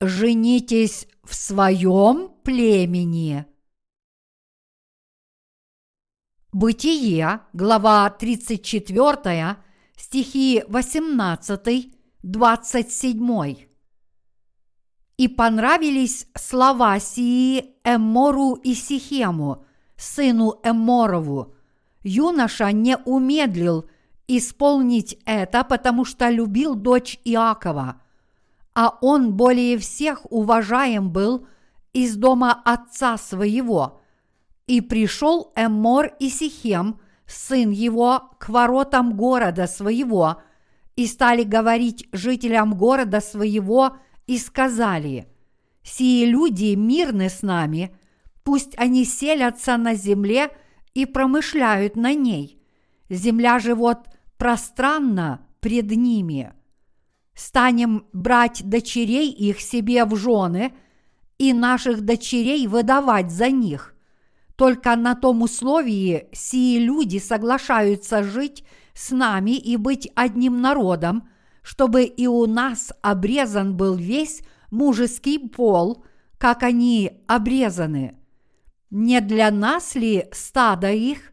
женитесь в своем племени. Бытие, глава 34, стихи 18, 27. И понравились слова сии Эммору и Сихему, сыну Эмморову. Юноша не умедлил исполнить это, потому что любил дочь Иакова – а он более всех уважаем был из дома отца своего. И пришел Эммор и Сихем, сын его, к воротам города своего, и стали говорить жителям города своего, и сказали, «Сие люди мирны с нами, пусть они селятся на земле и промышляют на ней. Земля же вот пространна пред ними» станем брать дочерей их себе в жены и наших дочерей выдавать за них. Только на том условии сии люди соглашаются жить с нами и быть одним народом, чтобы и у нас обрезан был весь мужеский пол, как они обрезаны. Не для нас ли стадо их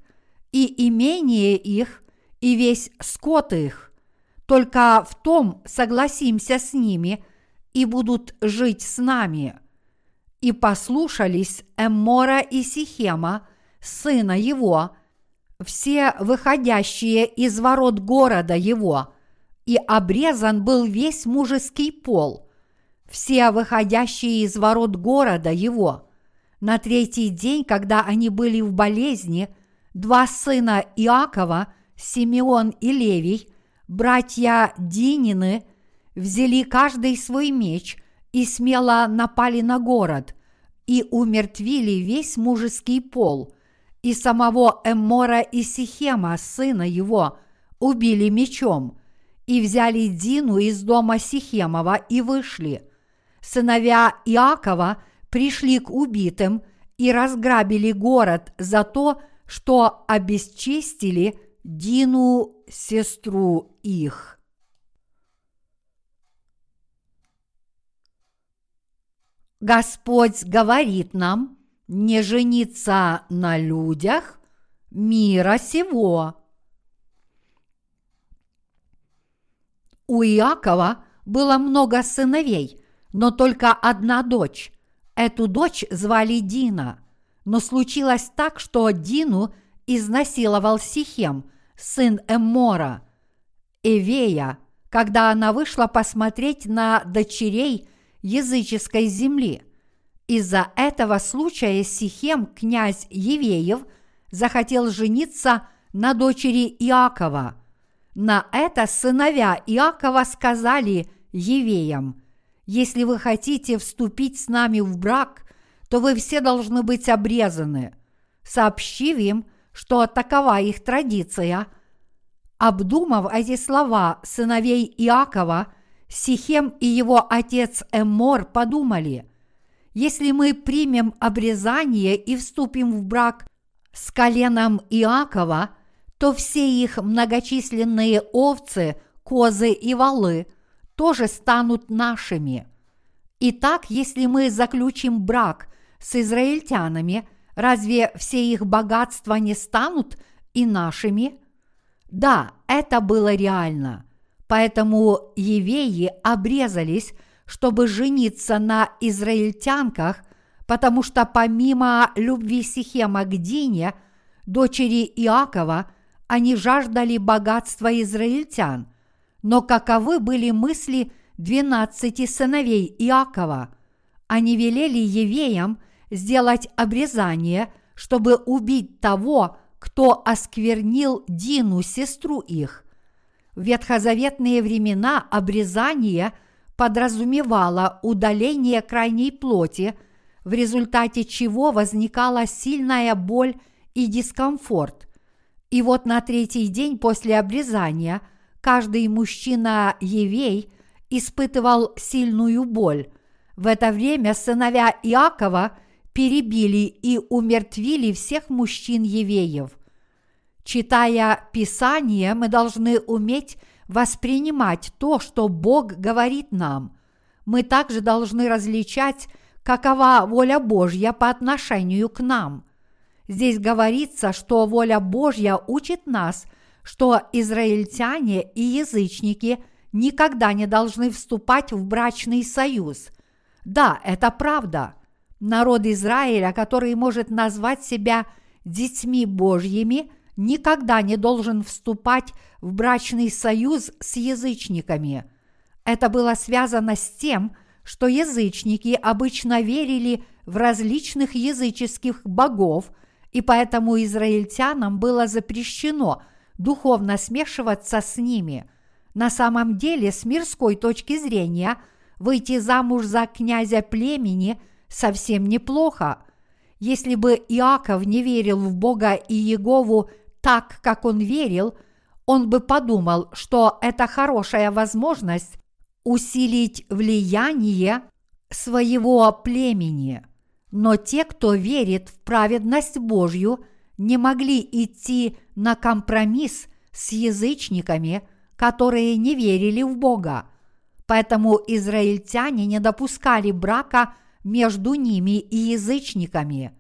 и имение их и весь скот их? Только в том согласимся с ними и будут жить с нами. И послушались Эммора и Сихема, сына его, все выходящие из ворот города его, и обрезан был весь мужеский пол, все выходящие из ворот города его. На третий день, когда они были в болезни, два сына Иакова, Симеон и Левий – братья Динины взяли каждый свой меч и смело напали на город и умертвили весь мужеский пол, и самого Эммора и Сихема, сына его, убили мечом, и взяли Дину из дома Сихемова и вышли. Сыновья Иакова пришли к убитым и разграбили город за то, что обесчестили Дину, сестру их. Господь говорит нам не жениться на людях мира сего. У Иакова было много сыновей, но только одна дочь. Эту дочь звали Дина. Но случилось так, что Дину изнасиловал Сихем – сын Эммора, Эвея, когда она вышла посмотреть на дочерей языческой земли. Из-за этого случая Сихем, князь Евеев, захотел жениться на дочери Иакова. На это сыновья Иакова сказали Евеям, «Если вы хотите вступить с нами в брак, то вы все должны быть обрезаны». Сообщив им, что такова их традиция, обдумав эти слова сыновей Иакова, Сихем и его отец Эммор подумали, если мы примем обрезание и вступим в брак с коленом Иакова, то все их многочисленные овцы, козы и валы тоже станут нашими. Итак, если мы заключим брак с израильтянами – Разве все их богатства не станут и нашими? Да, это было реально. Поэтому евеи обрезались, чтобы жениться на израильтянках, потому что помимо любви Сихема к Дине, дочери Иакова, они жаждали богатства израильтян. Но каковы были мысли двенадцати сыновей Иакова? Они велели евеям – сделать обрезание, чтобы убить того, кто осквернил Дину, сестру их. В ветхозаветные времена обрезание подразумевало удаление крайней плоти, в результате чего возникала сильная боль и дискомфорт. И вот на третий день после обрезания каждый мужчина-евей испытывал сильную боль. В это время сыновья Иакова – перебили и умертвили всех мужчин евеев. Читая Писание, мы должны уметь воспринимать то, что Бог говорит нам. мы также должны различать, какова воля Божья по отношению к нам. Здесь говорится, что воля Божья учит нас, что израильтяне и язычники никогда не должны вступать в брачный союз. Да, это правда. Народ Израиля, который может назвать себя детьми Божьими, никогда не должен вступать в брачный союз с язычниками. Это было связано с тем, что язычники обычно верили в различных языческих богов, и поэтому израильтянам было запрещено духовно смешиваться с ними. На самом деле, с мирской точки зрения, выйти замуж за князя племени совсем неплохо. Если бы Иаков не верил в Бога и Егову так, как он верил, он бы подумал, что это хорошая возможность усилить влияние своего племени. Но те, кто верит в праведность Божью, не могли идти на компромисс с язычниками, которые не верили в Бога. Поэтому израильтяне не допускали брака между ними и язычниками.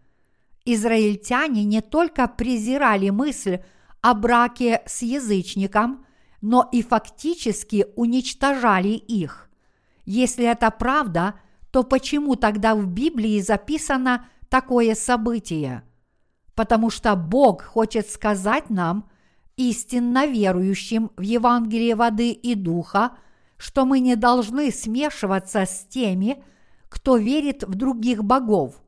Израильтяне не только презирали мысль о браке с язычником, но и фактически уничтожали их. Если это правда, то почему тогда в Библии записано такое событие? Потому что Бог хочет сказать нам, истинно верующим в Евангелие воды и духа, что мы не должны смешиваться с теми, кто верит в других богов.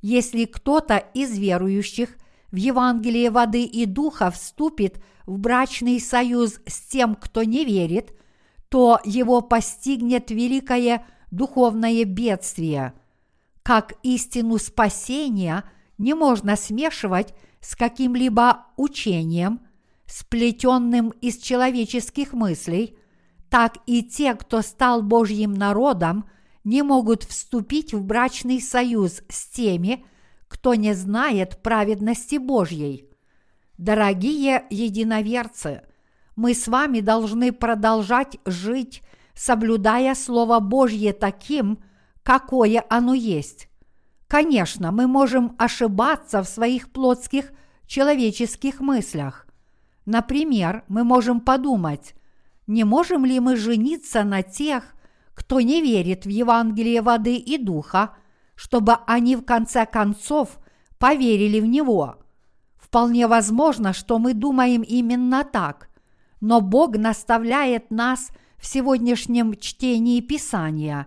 Если кто-то из верующих в Евангелие воды и духа вступит в брачный союз с тем, кто не верит, то его постигнет великое духовное бедствие. Как истину спасения не можно смешивать с каким-либо учением, сплетенным из человеческих мыслей, так и те, кто стал Божьим народом, не могут вступить в брачный союз с теми, кто не знает праведности Божьей. Дорогие единоверцы, мы с вами должны продолжать жить, соблюдая Слово Божье таким, какое оно есть. Конечно, мы можем ошибаться в своих плотских человеческих мыслях. Например, мы можем подумать, не можем ли мы жениться на тех, кто не верит в Евангелие воды и духа, чтобы они в конце концов поверили в него – Вполне возможно, что мы думаем именно так, но Бог наставляет нас в сегодняшнем чтении Писания.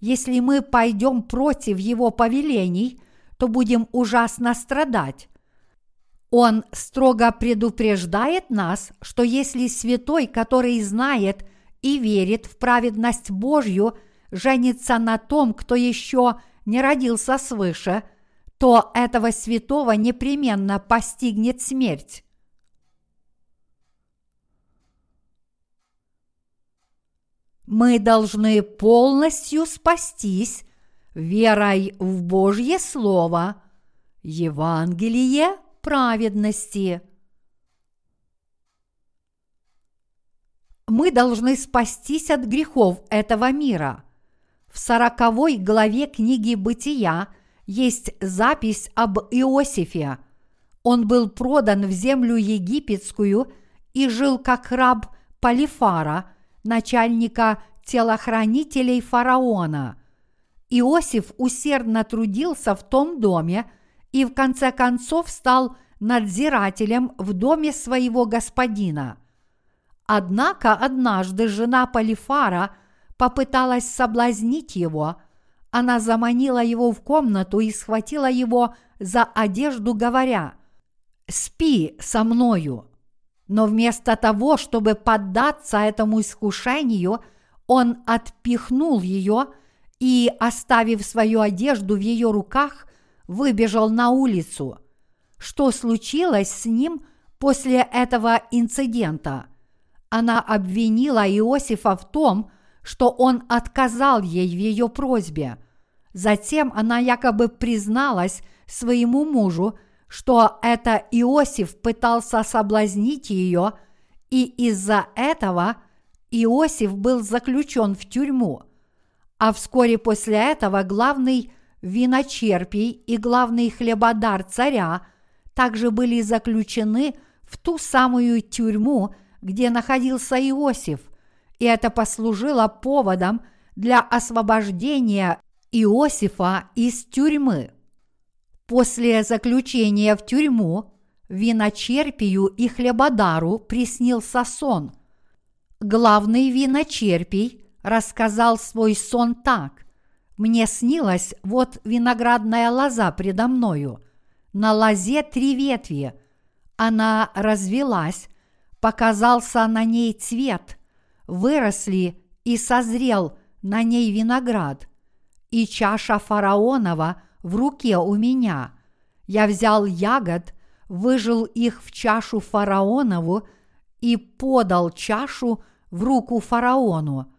Если мы пойдем против Его повелений, то будем ужасно страдать. Он строго предупреждает нас, что если святой, который знает и верит в праведность Божью, женится на том, кто еще не родился свыше – то этого святого непременно постигнет смерть. Мы должны полностью спастись верой в Божье Слово, Евангелие праведности. Мы должны спастись от грехов этого мира. В сороковой главе книги «Бытия» – есть запись об Иосифе. Он был продан в землю египетскую и жил как раб Полифара, начальника телохранителей фараона. Иосиф усердно трудился в том доме и в конце концов стал надзирателем в доме своего господина. Однако однажды жена Полифара попыталась соблазнить его – она заманила его в комнату и схватила его за одежду, говоря, «Спи со мною». Но вместо того, чтобы поддаться этому искушению, он отпихнул ее и, оставив свою одежду в ее руках, выбежал на улицу. Что случилось с ним после этого инцидента? Она обвинила Иосифа в том, что он отказал ей в ее просьбе. Затем она якобы призналась своему мужу, что это Иосиф пытался соблазнить ее, и из-за этого Иосиф был заключен в тюрьму. а вскоре после этого главный виночерпий и главный хлебодар царя также были заключены в ту самую тюрьму, где находился Иосиф, и это послужило поводом для освобождения Иосифа из тюрьмы. После заключения в тюрьму виночерпию и хлебодару приснился сон. Главный виночерпий рассказал свой сон так. «Мне снилась вот виноградная лоза предо мною. На лозе три ветви. Она развелась, показался на ней цвет, выросли и созрел на ней виноград. И чаша фараонова в руке у меня. Я взял ягод – выжил их в чашу фараонову и подал чашу в руку фараону.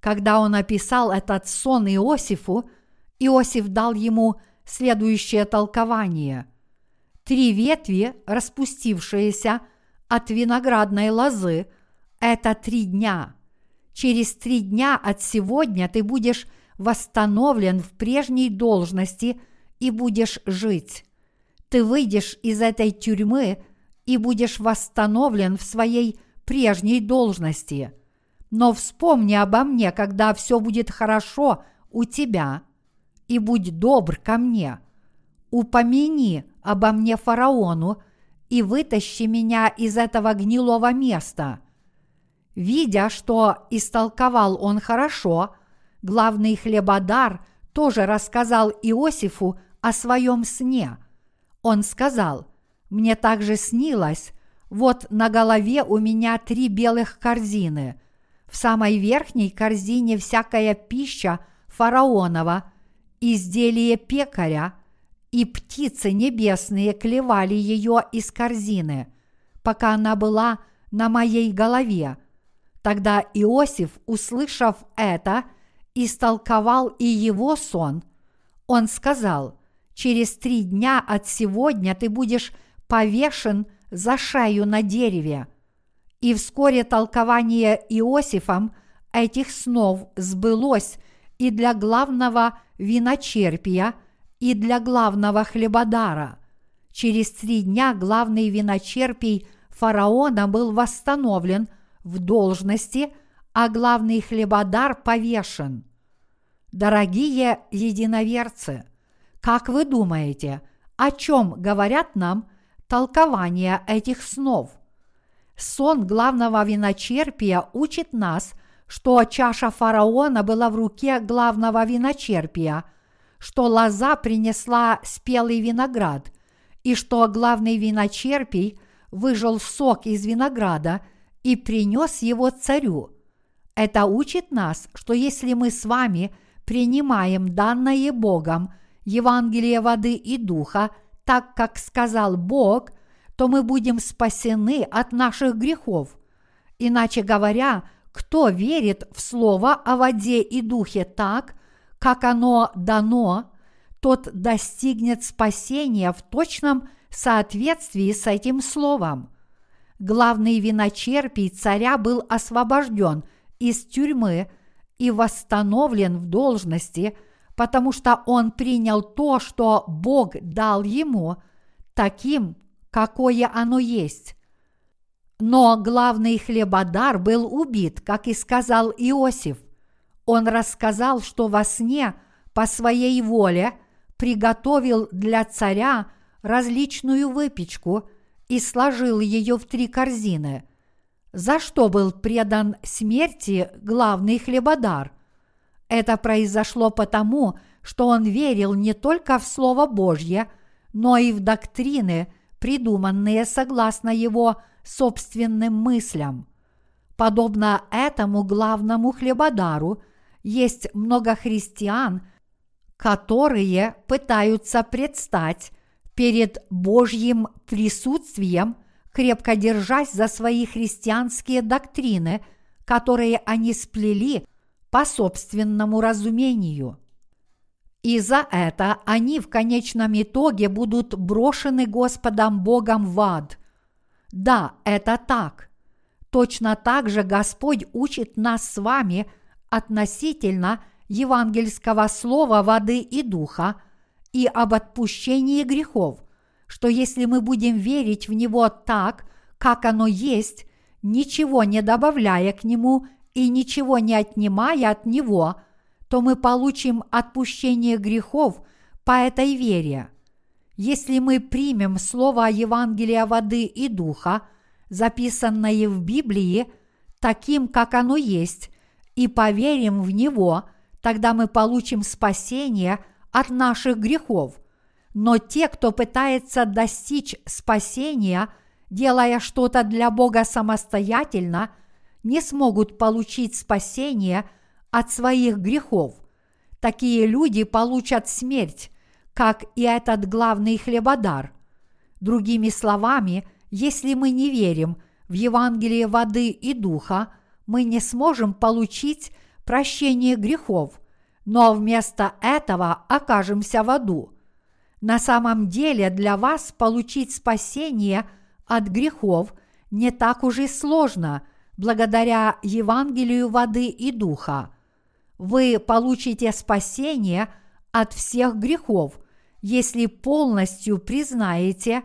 Когда он описал этот сон Иосифу, Иосиф дал ему следующее толкование. Три ветви, распустившиеся от виноградной лозы, это три дня. Через три дня от сегодня ты будешь восстановлен в прежней должности и будешь жить ты выйдешь из этой тюрьмы и будешь восстановлен в своей прежней должности. Но вспомни обо мне, когда все будет хорошо у тебя, и будь добр ко мне. Упомяни обо мне фараону и вытащи меня из этого гнилого места. Видя, что истолковал он хорошо, главный хлебодар тоже рассказал Иосифу о своем сне – он сказал, «Мне также снилось, вот на голове у меня три белых корзины. В самой верхней корзине всякая пища фараонова, изделие пекаря, и птицы небесные клевали ее из корзины, пока она была на моей голове. Тогда Иосиф, услышав это, истолковал и его сон. Он сказал – через три дня от сегодня ты будешь повешен за шею на дереве. И вскоре толкование Иосифом этих снов сбылось и для главного виночерпия, и для главного хлебодара. Через три дня главный виночерпий фараона был восстановлен в должности, а главный хлебодар повешен. Дорогие единоверцы, как вы думаете, о чем говорят нам толкования этих снов? Сон главного виночерпия учит нас, что чаша фараона была в руке главного виночерпия, что лоза принесла спелый виноград, и что главный виночерпий выжил сок из винограда и принес его царю. Это учит нас, что если мы с вами принимаем данное Богом – Евангелие воды и духа, так как сказал Бог, то мы будем спасены от наших грехов. Иначе говоря, кто верит в Слово о воде и духе так, как оно дано, тот достигнет спасения в точном соответствии с этим Словом. Главный виночерпий царя был освобожден из тюрьмы и восстановлен в должности – потому что он принял то, что Бог дал ему, таким, какое оно есть. Но главный хлебодар был убит, как и сказал Иосиф. Он рассказал, что во сне по своей воле приготовил для царя различную выпечку и сложил ее в три корзины. За что был предан смерти главный хлебодар – это произошло потому, что он верил не только в Слово Божье, но и в доктрины, придуманные согласно его собственным мыслям. Подобно этому главному хлебодару, есть много христиан, которые пытаются предстать перед Божьим присутствием, крепко держась за свои христианские доктрины, которые они сплели по собственному разумению. И за это они в конечном итоге будут брошены Господом Богом в ад. Да, это так. Точно так же Господь учит нас с вами относительно евангельского слова воды и духа и об отпущении грехов, что если мы будем верить в него так, как оно есть, ничего не добавляя к нему и ничего не отнимая от него, то мы получим отпущение грехов по этой вере. Если мы примем слово Евангелия воды и духа, записанное в Библии, таким, как оно есть, и поверим в него, тогда мы получим спасение от наших грехов. Но те, кто пытается достичь спасения, делая что-то для Бога самостоятельно, не смогут получить спасение от своих грехов. Такие люди получат смерть, как и этот главный хлебодар. Другими словами, если мы не верим в Евангелие воды и духа, мы не сможем получить прощение грехов, но вместо этого окажемся в аду. На самом деле для вас получить спасение от грехов не так уж и сложно благодаря Евангелию воды и духа. Вы получите спасение – от всех грехов, если полностью признаете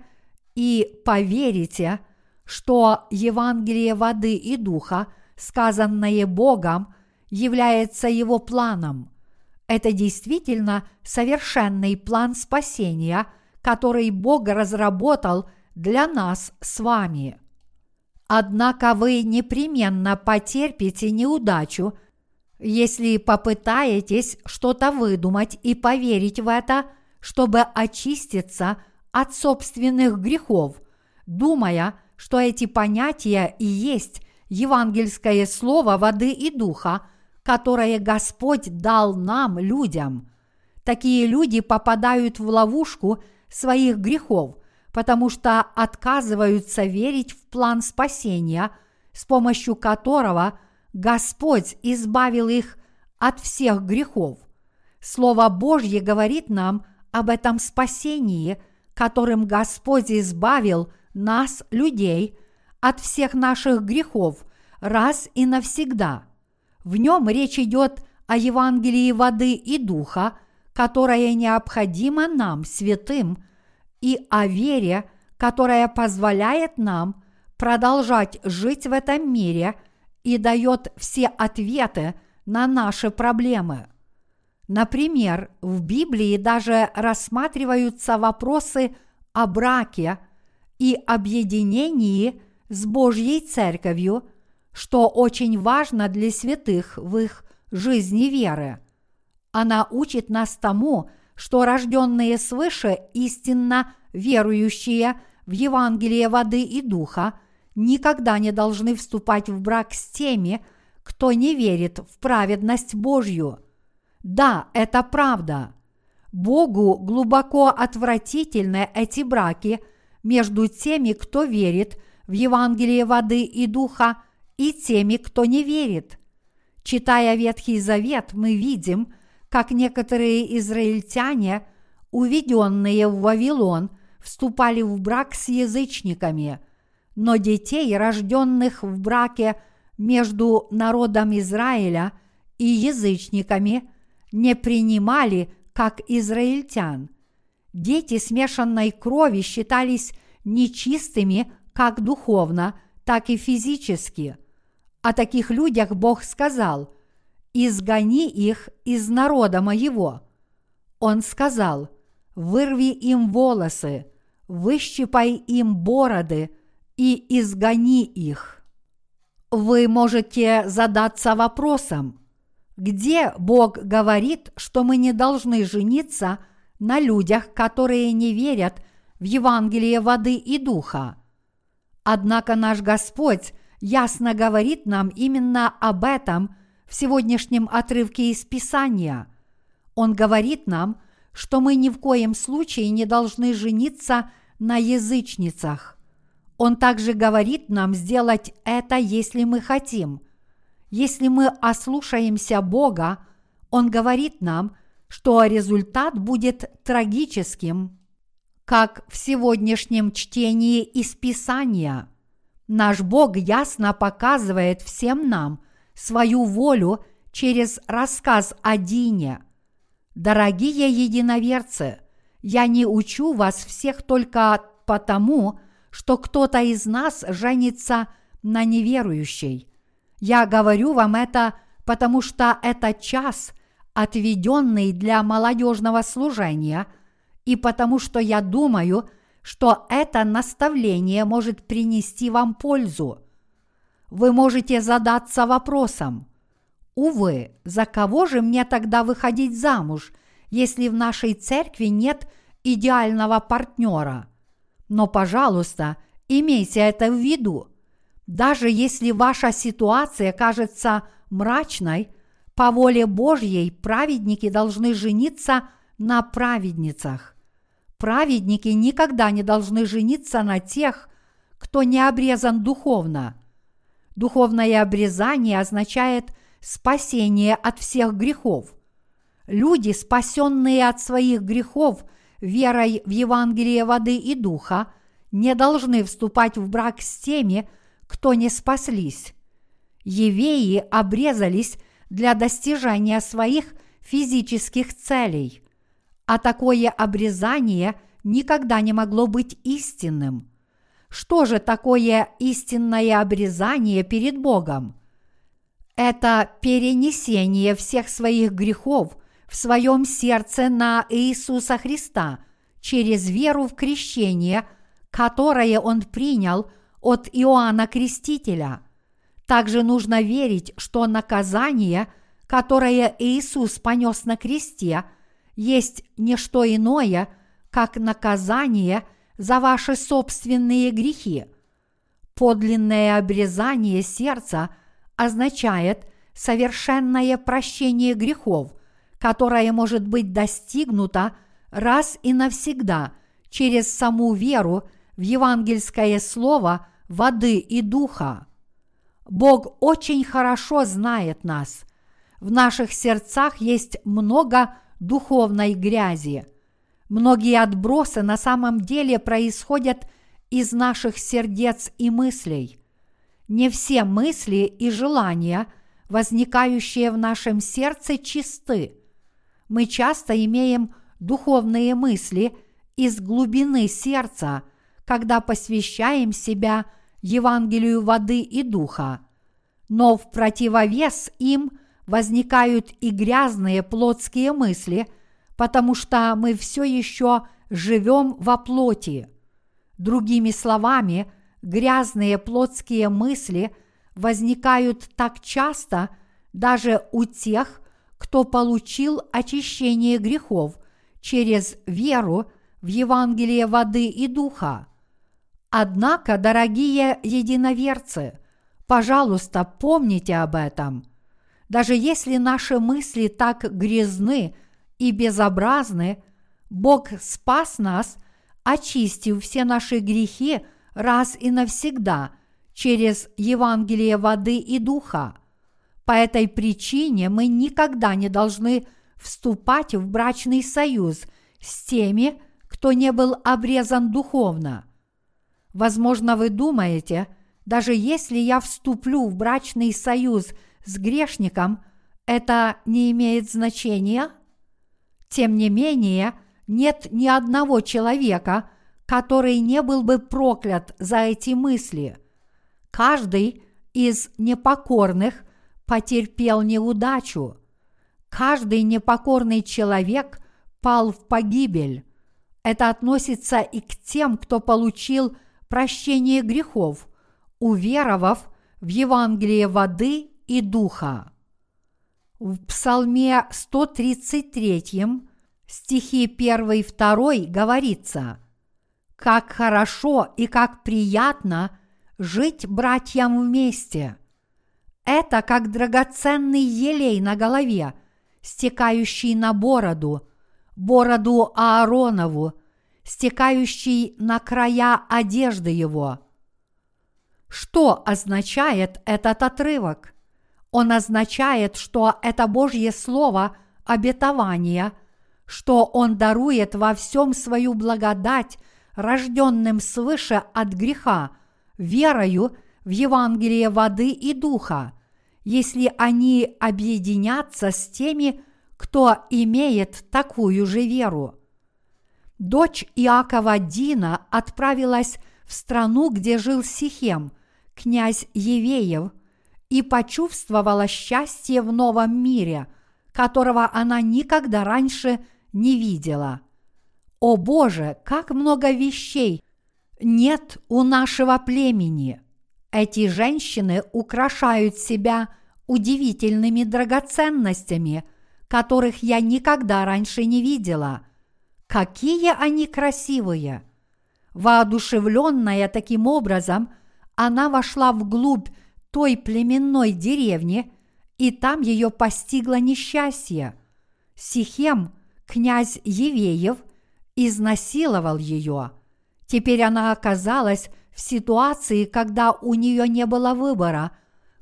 и поверите, что Евангелие воды и духа, сказанное Богом, является Его планом. Это действительно совершенный план спасения, который Бог разработал для нас с вами. Однако вы непременно потерпите неудачу – если попытаетесь что-то выдумать и поверить в это, чтобы очиститься от собственных грехов, думая, что эти понятия и есть евангельское слово воды и духа, которое Господь дал нам, людям. Такие люди попадают в ловушку своих грехов, потому что отказываются верить в план спасения, с помощью которого – Господь избавил их от всех грехов. Слово Божье говорит нам об этом спасении, которым Господь избавил нас, людей, от всех наших грехов раз и навсегда. В нем речь идет о Евангелии воды и духа, которое необходимо нам, святым, и о вере, которая позволяет нам продолжать жить в этом мире – и дает все ответы на наши проблемы. Например, в Библии даже рассматриваются вопросы о браке и объединении с Божьей Церковью, что очень важно для святых в их жизни веры. Она учит нас тому, что рожденные свыше истинно верующие в Евангелие воды и духа – никогда не должны вступать в брак с теми, кто не верит в праведность Божью. Да, это правда. Богу глубоко отвратительны эти браки между теми, кто верит в Евангелие воды и духа, и теми, кто не верит. Читая Ветхий Завет, мы видим, как некоторые израильтяне, уведенные в Вавилон, вступали в брак с язычниками – но детей, рожденных в браке между народом Израиля и язычниками, не принимали как израильтян. Дети смешанной крови считались нечистыми как духовно, так и физически. О таких людях Бог сказал «Изгони их из народа моего». Он сказал «Вырви им волосы, выщипай им бороды, и изгони их. Вы можете задаться вопросом, где Бог говорит, что мы не должны жениться на людях, которые не верят в Евангелие воды и духа. Однако наш Господь ясно говорит нам именно об этом в сегодняшнем отрывке из Писания. Он говорит нам, что мы ни в коем случае не должны жениться на язычницах. Он также говорит нам сделать это, если мы хотим. Если мы ослушаемся Бога, Он говорит нам, что результат будет трагическим, как в сегодняшнем чтении из Писания. Наш Бог ясно показывает всем нам свою волю через рассказ о Дине. Дорогие единоверцы, я не учу вас всех только потому, что кто-то из нас женится на неверующей. Я говорю вам это, потому что это час, отведенный для молодежного служения, и потому что я думаю, что это наставление может принести вам пользу. Вы можете задаться вопросом, увы, за кого же мне тогда выходить замуж, если в нашей церкви нет идеального партнера? Но, пожалуйста, имейте это в виду. Даже если ваша ситуация кажется мрачной, по воле Божьей праведники должны жениться на праведницах. Праведники никогда не должны жениться на тех, кто не обрезан духовно. Духовное обрезание означает спасение от всех грехов. Люди, спасенные от своих грехов верой в Евангелие воды и духа, не должны вступать в брак с теми, кто не спаслись. Евеи обрезались для достижения своих физических целей, а такое обрезание никогда не могло быть истинным. Что же такое истинное обрезание перед Богом? Это перенесение всех своих грехов в своем сердце на Иисуса Христа через веру в крещение, которое Он принял от Иоанна Крестителя. Также нужно верить, что наказание, которое Иисус понес на кресте, есть не что иное, как наказание за ваши собственные грехи. Подлинное обрезание сердца означает совершенное прощение грехов, которое может быть достигнуто раз и навсегда через саму веру в евангельское слово воды и духа. Бог очень хорошо знает нас. В наших сердцах есть много духовной грязи. Многие отбросы на самом деле происходят из наших сердец и мыслей. Не все мысли и желания, возникающие в нашем сердце, чисты. Мы часто имеем духовные мысли из глубины сердца, когда посвящаем себя – Евангелию воды и духа, но в противовес им возникают и грязные плотские мысли, потому что мы все еще живем во плоти. Другими словами, грязные плотские мысли возникают так часто даже у тех, кто получил очищение грехов через веру в Евангелие воды и духа. Однако, дорогие единоверцы, пожалуйста, помните об этом. Даже если наши мысли так грязны и безобразны, Бог спас нас, очистив все наши грехи раз и навсегда через Евангелие воды и духа. По этой причине мы никогда не должны вступать в брачный союз с теми, кто не был обрезан духовно – Возможно, вы думаете, даже если я вступлю в брачный союз с грешником, это не имеет значения? Тем не менее, нет ни одного человека, который не был бы проклят за эти мысли. Каждый из непокорных потерпел неудачу. Каждый непокорный человек пал в погибель. Это относится и к тем, кто получил прощение грехов, уверовав в Евангелие воды и духа. В Псалме 133 стихи 1 и 2 говорится «Как хорошо и как приятно жить братьям вместе! Это как драгоценный елей на голове, стекающий на бороду, бороду Ааронову – стекающий на края одежды его. Что означает этот отрывок? Он означает, что это Божье Слово обетование, что Он дарует во всем свою благодать рожденным свыше от греха, верою в Евангелие воды и духа, если они объединятся с теми, кто имеет такую же веру. Дочь Иакова Дина отправилась в страну, где жил Сихем, князь Евеев, и почувствовала счастье в новом мире, которого она никогда раньше не видела. О Боже, как много вещей нет у нашего племени! Эти женщины украшают себя удивительными драгоценностями, которых я никогда раньше не видела. Какие они красивые! Воодушевленная таким образом, она вошла вглубь той племенной деревни, и там ее постигло несчастье. Сихем, князь Евеев, изнасиловал ее. Теперь она оказалась в ситуации, когда у нее не было выбора,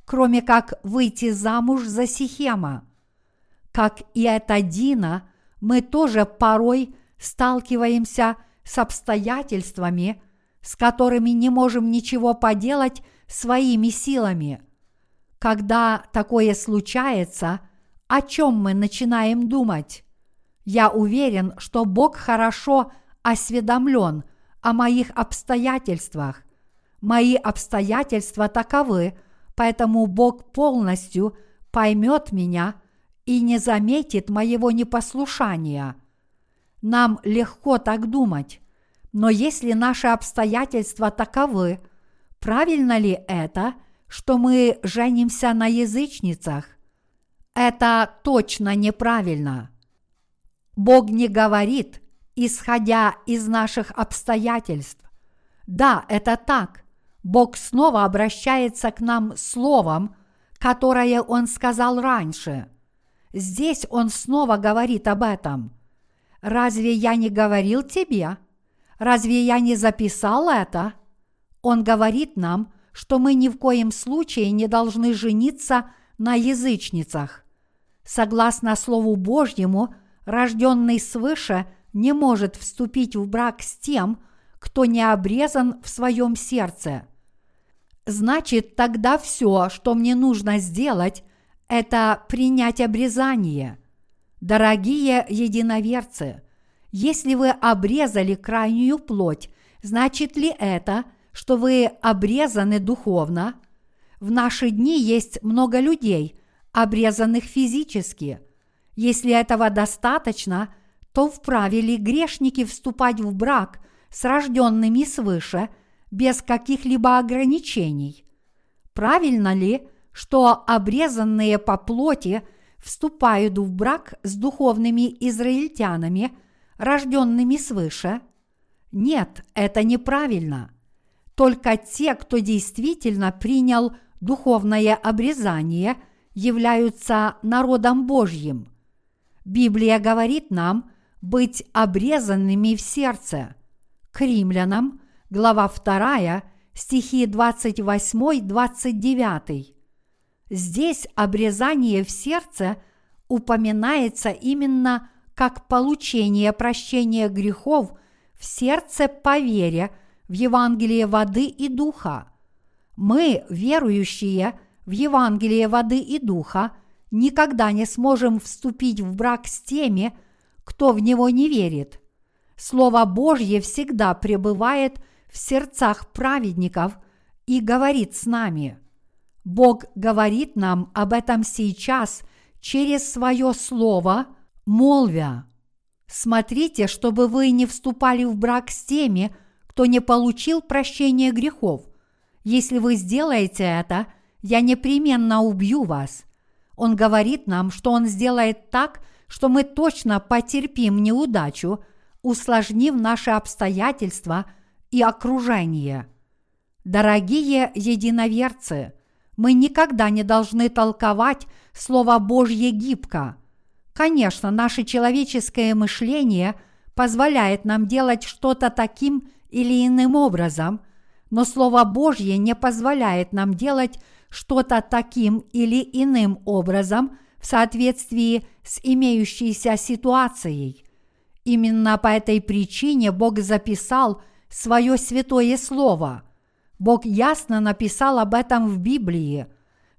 кроме как выйти замуж за Сихема. Как и эта Дина, мы тоже порой сталкиваемся с обстоятельствами, с которыми не можем ничего поделать своими силами. Когда такое случается, о чем мы начинаем думать? Я уверен, что Бог хорошо осведомлен о моих обстоятельствах. Мои обстоятельства таковы, поэтому Бог полностью поймет меня и не заметит моего непослушания. Нам легко так думать, но если наши обстоятельства таковы, правильно ли это, что мы женимся на язычницах? Это точно неправильно. Бог не говорит, исходя из наших обстоятельств. Да, это так. Бог снова обращается к нам словом, которое Он сказал раньше. Здесь Он снова говорит об этом. «Разве я не говорил тебе? Разве я не записал это?» Он говорит нам, что мы ни в коем случае не должны жениться на язычницах. Согласно Слову Божьему, рожденный свыше не может вступить в брак с тем, кто не обрезан в своем сердце. Значит, тогда все, что мне нужно сделать, это принять обрезание. Дорогие единоверцы, если вы обрезали крайнюю плоть, значит ли это, что вы обрезаны духовно? В наши дни есть много людей, обрезанных физически – если этого достаточно, то вправе ли грешники вступать в брак с рожденными свыше без каких-либо ограничений? Правильно ли, что обрезанные по плоти вступают в брак с духовными израильтянами, рожденными свыше? Нет, это неправильно. Только те, кто действительно принял духовное обрезание, являются народом Божьим – Библия говорит нам быть обрезанными в сердце. К римлянам, глава 2, стихи 28-29. Здесь обрезание в сердце упоминается именно как получение прощения грехов в сердце по вере в Евангелие воды и духа. Мы, верующие в Евангелие воды и духа, никогда не сможем вступить в брак с теми, кто в него не верит. Слово Божье всегда пребывает в сердцах праведников и говорит с нами. Бог говорит нам об этом сейчас через свое слово, молвя. Смотрите, чтобы вы не вступали в брак с теми, кто не получил прощения грехов. Если вы сделаете это, я непременно убью вас. Он говорит нам, что Он сделает так, что мы точно потерпим неудачу, усложнив наши обстоятельства и окружение. Дорогие единоверцы, мы никогда не должны толковать Слово Божье гибко. Конечно, наше человеческое мышление позволяет нам делать что-то таким или иным образом, но Слово Божье не позволяет нам делать что-то таким или иным образом в соответствии с имеющейся ситуацией. Именно по этой причине Бог записал свое святое слово. Бог ясно написал об этом в Библии.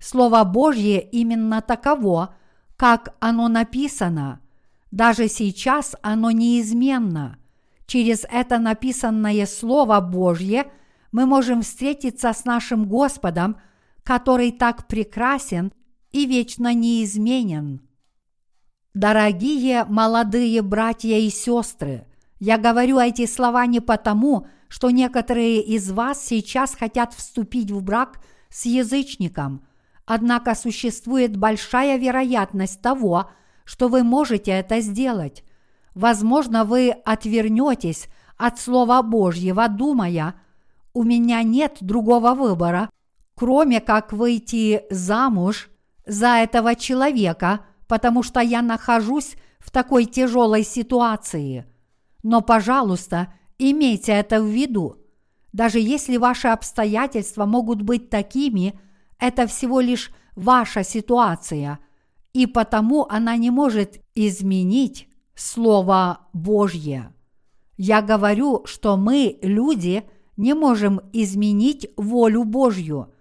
Слово Божье именно таково, как оно написано. Даже сейчас оно неизменно. Через это написанное Слово Божье мы можем встретиться с нашим Господом, который так прекрасен и вечно неизменен. Дорогие молодые братья и сестры, я говорю эти слова не потому, что некоторые из вас сейчас хотят вступить в брак с язычником, однако существует большая вероятность того, что вы можете это сделать. Возможно, вы отвернетесь от Слова Божьего, думая, у меня нет другого выбора, кроме как выйти замуж за этого человека – потому что я нахожусь в такой тяжелой ситуации. Но, пожалуйста, имейте это в виду. Даже если ваши обстоятельства могут быть такими, это всего лишь ваша ситуация, и потому она не может изменить Слово Божье. Я говорю, что мы, люди, не можем изменить волю Божью.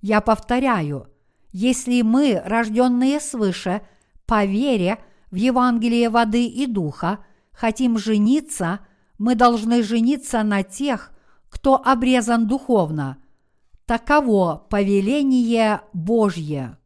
Я повторяю, если мы, рожденные свыше, по вере в Евангелие воды и духа хотим жениться, мы должны жениться на тех, кто обрезан духовно. Таково повеление Божье.